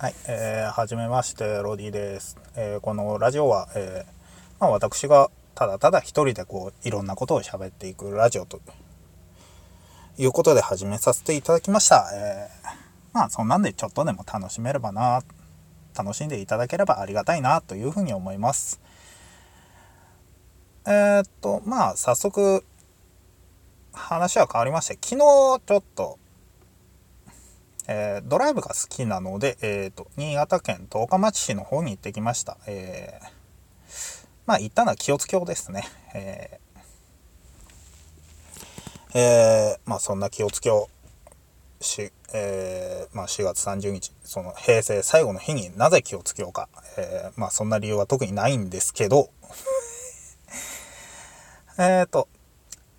はい、えー、はじめまして、ロディです。えー、このラジオは、えー、まあ、私がただただ一人でこう、いろんなことを喋っていくラジオということで始めさせていただきました。えー、まあ、そんなんでちょっとでも楽しめればな、楽しんでいただければありがたいな、というふうに思います。えー、っと、まあ、早速、話は変わりまして、昨日ちょっと、えー、ドライブが好きなので、えーと、新潟県十日町市の方に行ってきました。えー、まあ行ったのは清津峡ですね。えー、えー、まあそんな清津峡し、えー、まあ4月30日、その平成最後の日になぜ清津峡か、えー、まあそんな理由は特にないんですけど、えっと、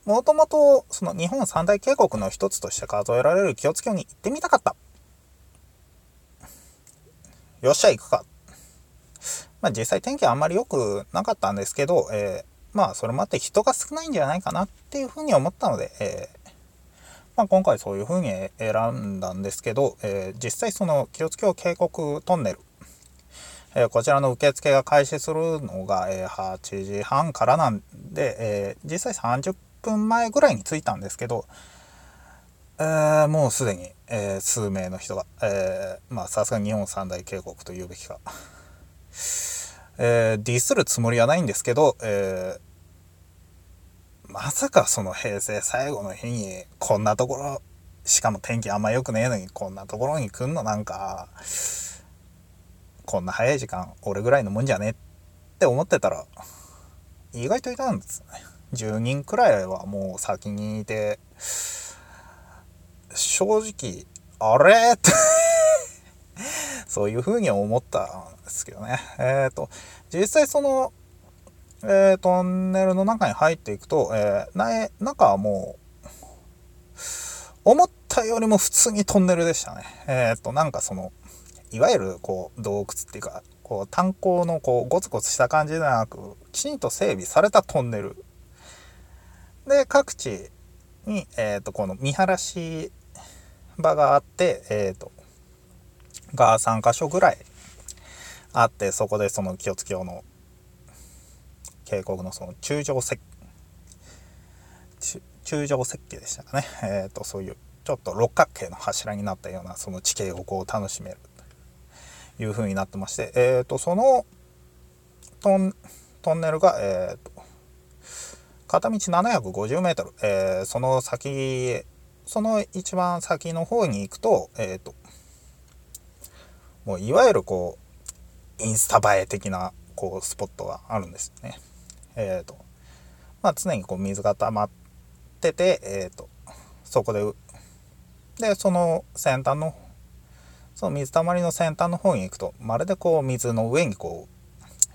もともとその日本三大渓谷の一つとして数えられる清津峡に行ってみたかった。よっしゃ行くか。まあ実際天気はあんまり良くなかったんですけど、えー、まあそれもあって人が少ないんじゃないかなっていうふうに思ったので、えー、まあ、今回そういうふうに選んだんですけど、えー、実際その清津峡渓谷トンネル、えこちらの受付が開始するのが、え8時半からなんで、え実際30分前ぐらいに着いたんですけど、え、もうすでに、えー、数名の人が、えー、まあさすが日本三大渓谷と言うべきか、えー、ディスるつもりはないんですけど、え、まさかその平成最後の日にこんなところしかも天気あんま良くねえのにこんなところに来んのなんかこんな早い時間俺ぐらいのもんじゃねって思ってたら意外といたんですね。10人くらいはもう先にいて正直あれ？っ てそういうふうに思ったんですけどね。えっ、ー、と実際その、えー、トンネルの中に入っていくと、えー、中はもう思ったよりも普通にトンネルでしたね。えっ、ー、となんかそのいわゆるこう洞窟っていうかこう炭鉱のこうゴツゴツした感じではなくきちんと整備されたトンネル。で、各地に、えっ、ー、と、この見晴らし場があって、えっ、ー、と、が3箇所ぐらいあって、そこでその清津峡の渓谷のその中上石中上石器でしたかね。えっ、ー、と、そういうちょっと六角形の柱になったようなその地形をこう楽しめるという風になってまして、えっ、と、そのトントンネルが、えっ、と、片道 750m、えー、その先その一番先の方に行くと,、えーと、もういわゆるこうインスタ映え的なこうスポットがあるんですよね。えーとまあ、常にこう水が溜まってて、えーと、そこででその先端のその水たまりの先端の方に行くとまるでこう水の上にこ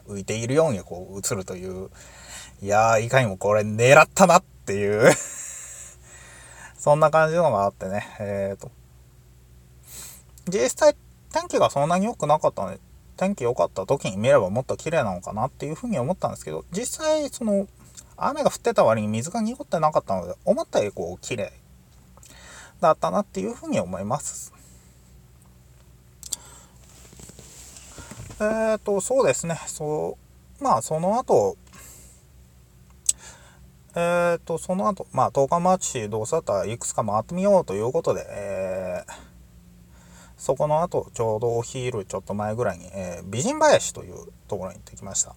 う浮いているようにこう映るといういやー、いかにもこれ狙ったなっていうそんな感じのがあってね、えっ、ー、と、実際天気がそんなに良くなかったので、天気良かった時に見ればもっと綺麗なのかなっていうふうに思ったんですけど、実際その、雨が降ってた割に水が濁ってなかったので、思ったよりこう、綺麗だったなっていうふうに思います。えっ、ー、と、そうですね、そう、まあその後、えっ、と、その後、まあ、十日町市どうせだったらいくつか回ってみようということで、えー、そこの後、ちょうどお昼ちょっと前ぐらいに、えー、美人林というところに行ってきました。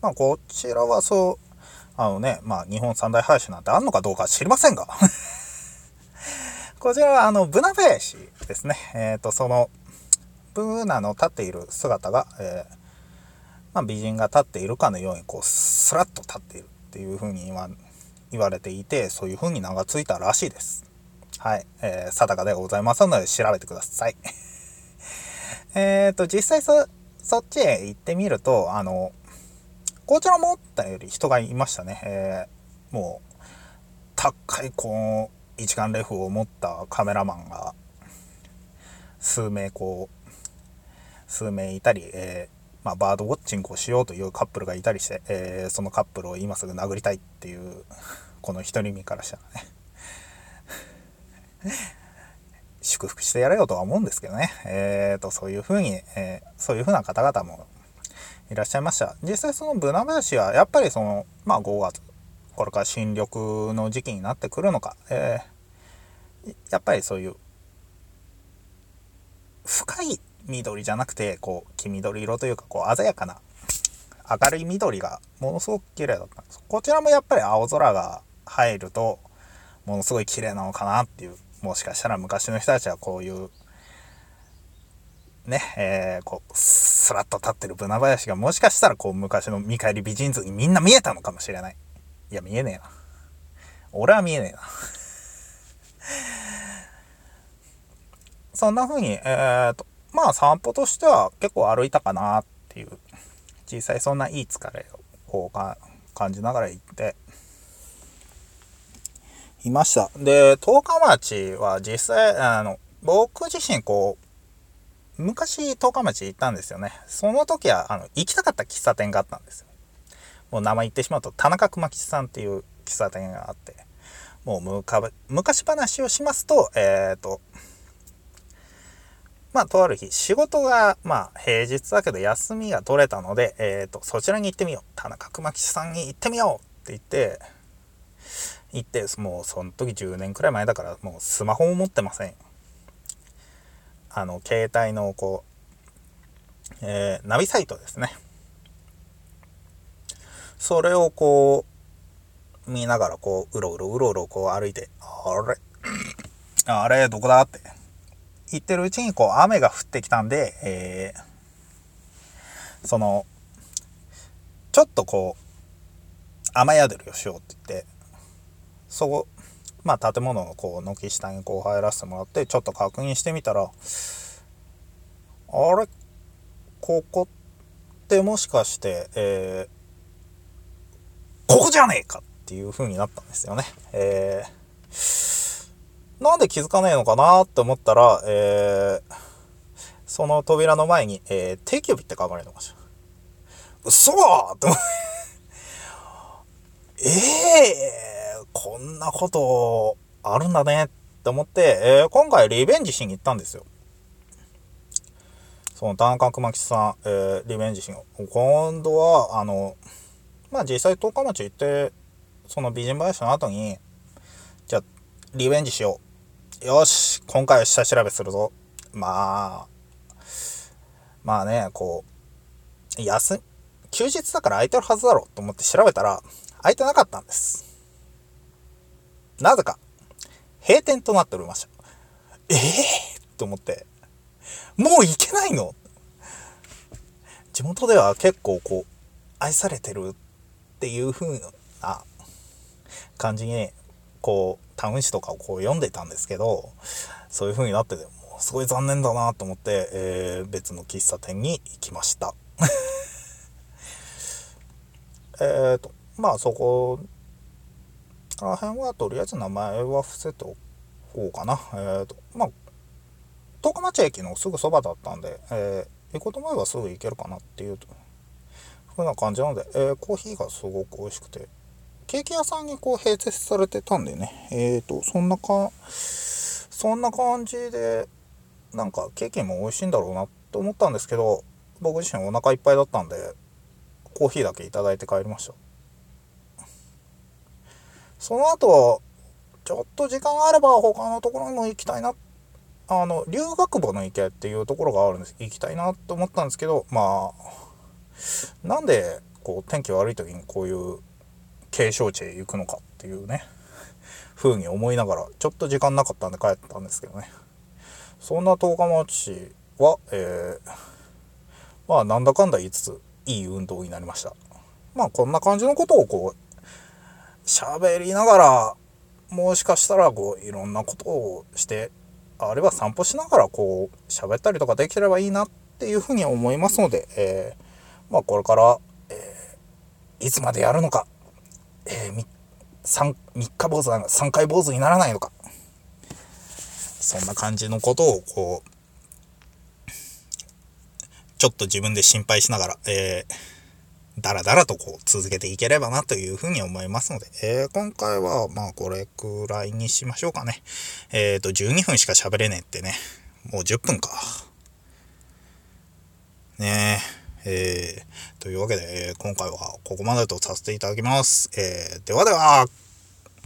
まあ、こちらはそう、あのね、まあ、日本三大林なんてあんのかどうか知りませんが こちらは、あの、ブナ林ですね。えっ、ー、と、その、ブナの立っている姿が、えー、まあ、美人が立っているかのように、こう、スラッと立っている。っていうふうに言われていてそういうふうに名が付いたらしいです。はい。えー、定かでございますので調べてください。えっと実際そそっちへ行ってみるとあのこちら思ったより人がいましたね、えー、もう高いこう一眼レフを持ったカメラマンが数名こう数名いたり、えまあ、バードウォッチングをしようというカップルがいたりして、えー、そのカップルを今すぐ殴りたいっていう この独り身からしたらね 祝福してやれよとは思うんですけどね。え、ー、と、そういうふうに、えー、そういうふうな方々もいらっしゃいました。実際そのブナ林は、やっぱりその、まあ5月、これから新緑の時期になってくるのか、えー、やっぱりそういう、深い緑じゃなくて、こう、黄緑色というか、こう、鮮やかな、明るい緑がものすごく綺麗だったんです。こちらもやっぱり青空が入ると、ものすごい綺麗なのかなっていう、もしかしたら昔の人たちはこういう、ね、えー、こう、スラッと立ってるブナ林がもしかしたらこう昔の見返り美人図にみんな見えたのかもしれない。いや、見えねえな。俺は見えねえな。そんな風に、えーと、まあ散歩としては結構歩いたかなっていう、実際そんないい疲れを感じながら行っていました。で、十日町は実際、あの、僕自身こう、昔十日町行ったんですよね。その時は、あの、行きたかった喫茶店があったんですよ。もう名前言ってしまうと、田中熊吉さんっていう喫茶店があって、もう昔話をしますと、えっ、ー、と、まあ、とある日、仕事が、まあ、平日だけど休みが取れたので、えっ、ー、と、そちらに行ってみよう。田中熊吉さんに行ってみようって言って、行って、もうその時10年くらい前だから、もうスマホも持ってません。あの、携帯のこう、えー、ナビサイトですね。それをこう、見ながらこう、うろうろうろうろこう歩いて、あれ？あれ、どこだ？って言ってるうちにこう、雨が降ってきたんで、えー、その、ちょっとこう、雨宿りをしようって言って、そこ、まあ建物のこう軒下にこう入らせてもらってちょっと確認してみたらあれ？ここってもしかして、えー、ここじゃねえかっていう風になったんですよね。えー、なんで気づかねえのかなって思ったら、えー、その扉の前に、えー、定休日って書かれてました。嘘ーって思ってえ えーこんなことあるんだねって思って、えー、今回リベンジしに行ったんですよ。その田中熊吉さん、えー、リベンジしに。今度は、あの、まあ実際十日町行って、その美人林の後に、じゃあ、リベンジしよう。よし、今回は下調べするぞ。まあ、まあね、こう、休、休日だから空いてるはずだろうと思って調べたら、空いてなかったんです。なぜか、閉店となっておりました。ええー、と思って、もう行けないの？地元では結構こう、愛されてるっていう風な感じに、こう、タウン誌とかをこう読んでたんですけど、そういう風になってて、もうすごい残念だなと思って、えー、別の喫茶店に行きました。えっと、まあそこあの辺はとりあえず名前は伏せておこうかな。えっ、ー、と、まあ、十日町駅のすぐそばだったんで、えー、行こうと思えばすぐ行けるかなっていうふうな感じなので、えー、コーヒーがすごく美味しくて、ケーキ屋さんにこう併設されてたんでね、えっ、ー、と、そんなか、そんな感じで、なんかケーキも美味しいんだろうなって思ったんですけど、僕自身お腹いっぱいだったんで、コーヒーだけいただいて帰りました。その後、ちょっと時間があれば他のところにも行きたいな。あの、留学部の池っていうところがあるんです。行きたいなと思ったんですけど、まあ、なんで、こう、天気悪い時にこういう景勝地へ行くのかっていうね、風に思いながら、ちょっと時間なかったんで帰ったんですけどね。そんな十日町は、えー、まあ、なんだかんだ言いつつ、いい運動になりました。まあ、こんな感じのことをこう、喋りながら、もしかしたら、こう、いろんなことをして、あるいは散歩しながら、こう、喋ったりとかできればいいなっていうふうに思いますので、えー、まあ、これから、えー、いつまでやるのか、えー、3, 3日坊主なの、3回坊主にならないのか、そんな感じのことを、こう、ちょっと自分で心配しながら、えー、だらだらとこう続けていければなというふうに思いますので、えー、今回はまあこれくらいにしましょうかね。えっ、ー、と、12分しか喋れねえってね。もう10分か。ねえ。えー、というわけで、今回はここまでとさせていただきます。えー、ではでは。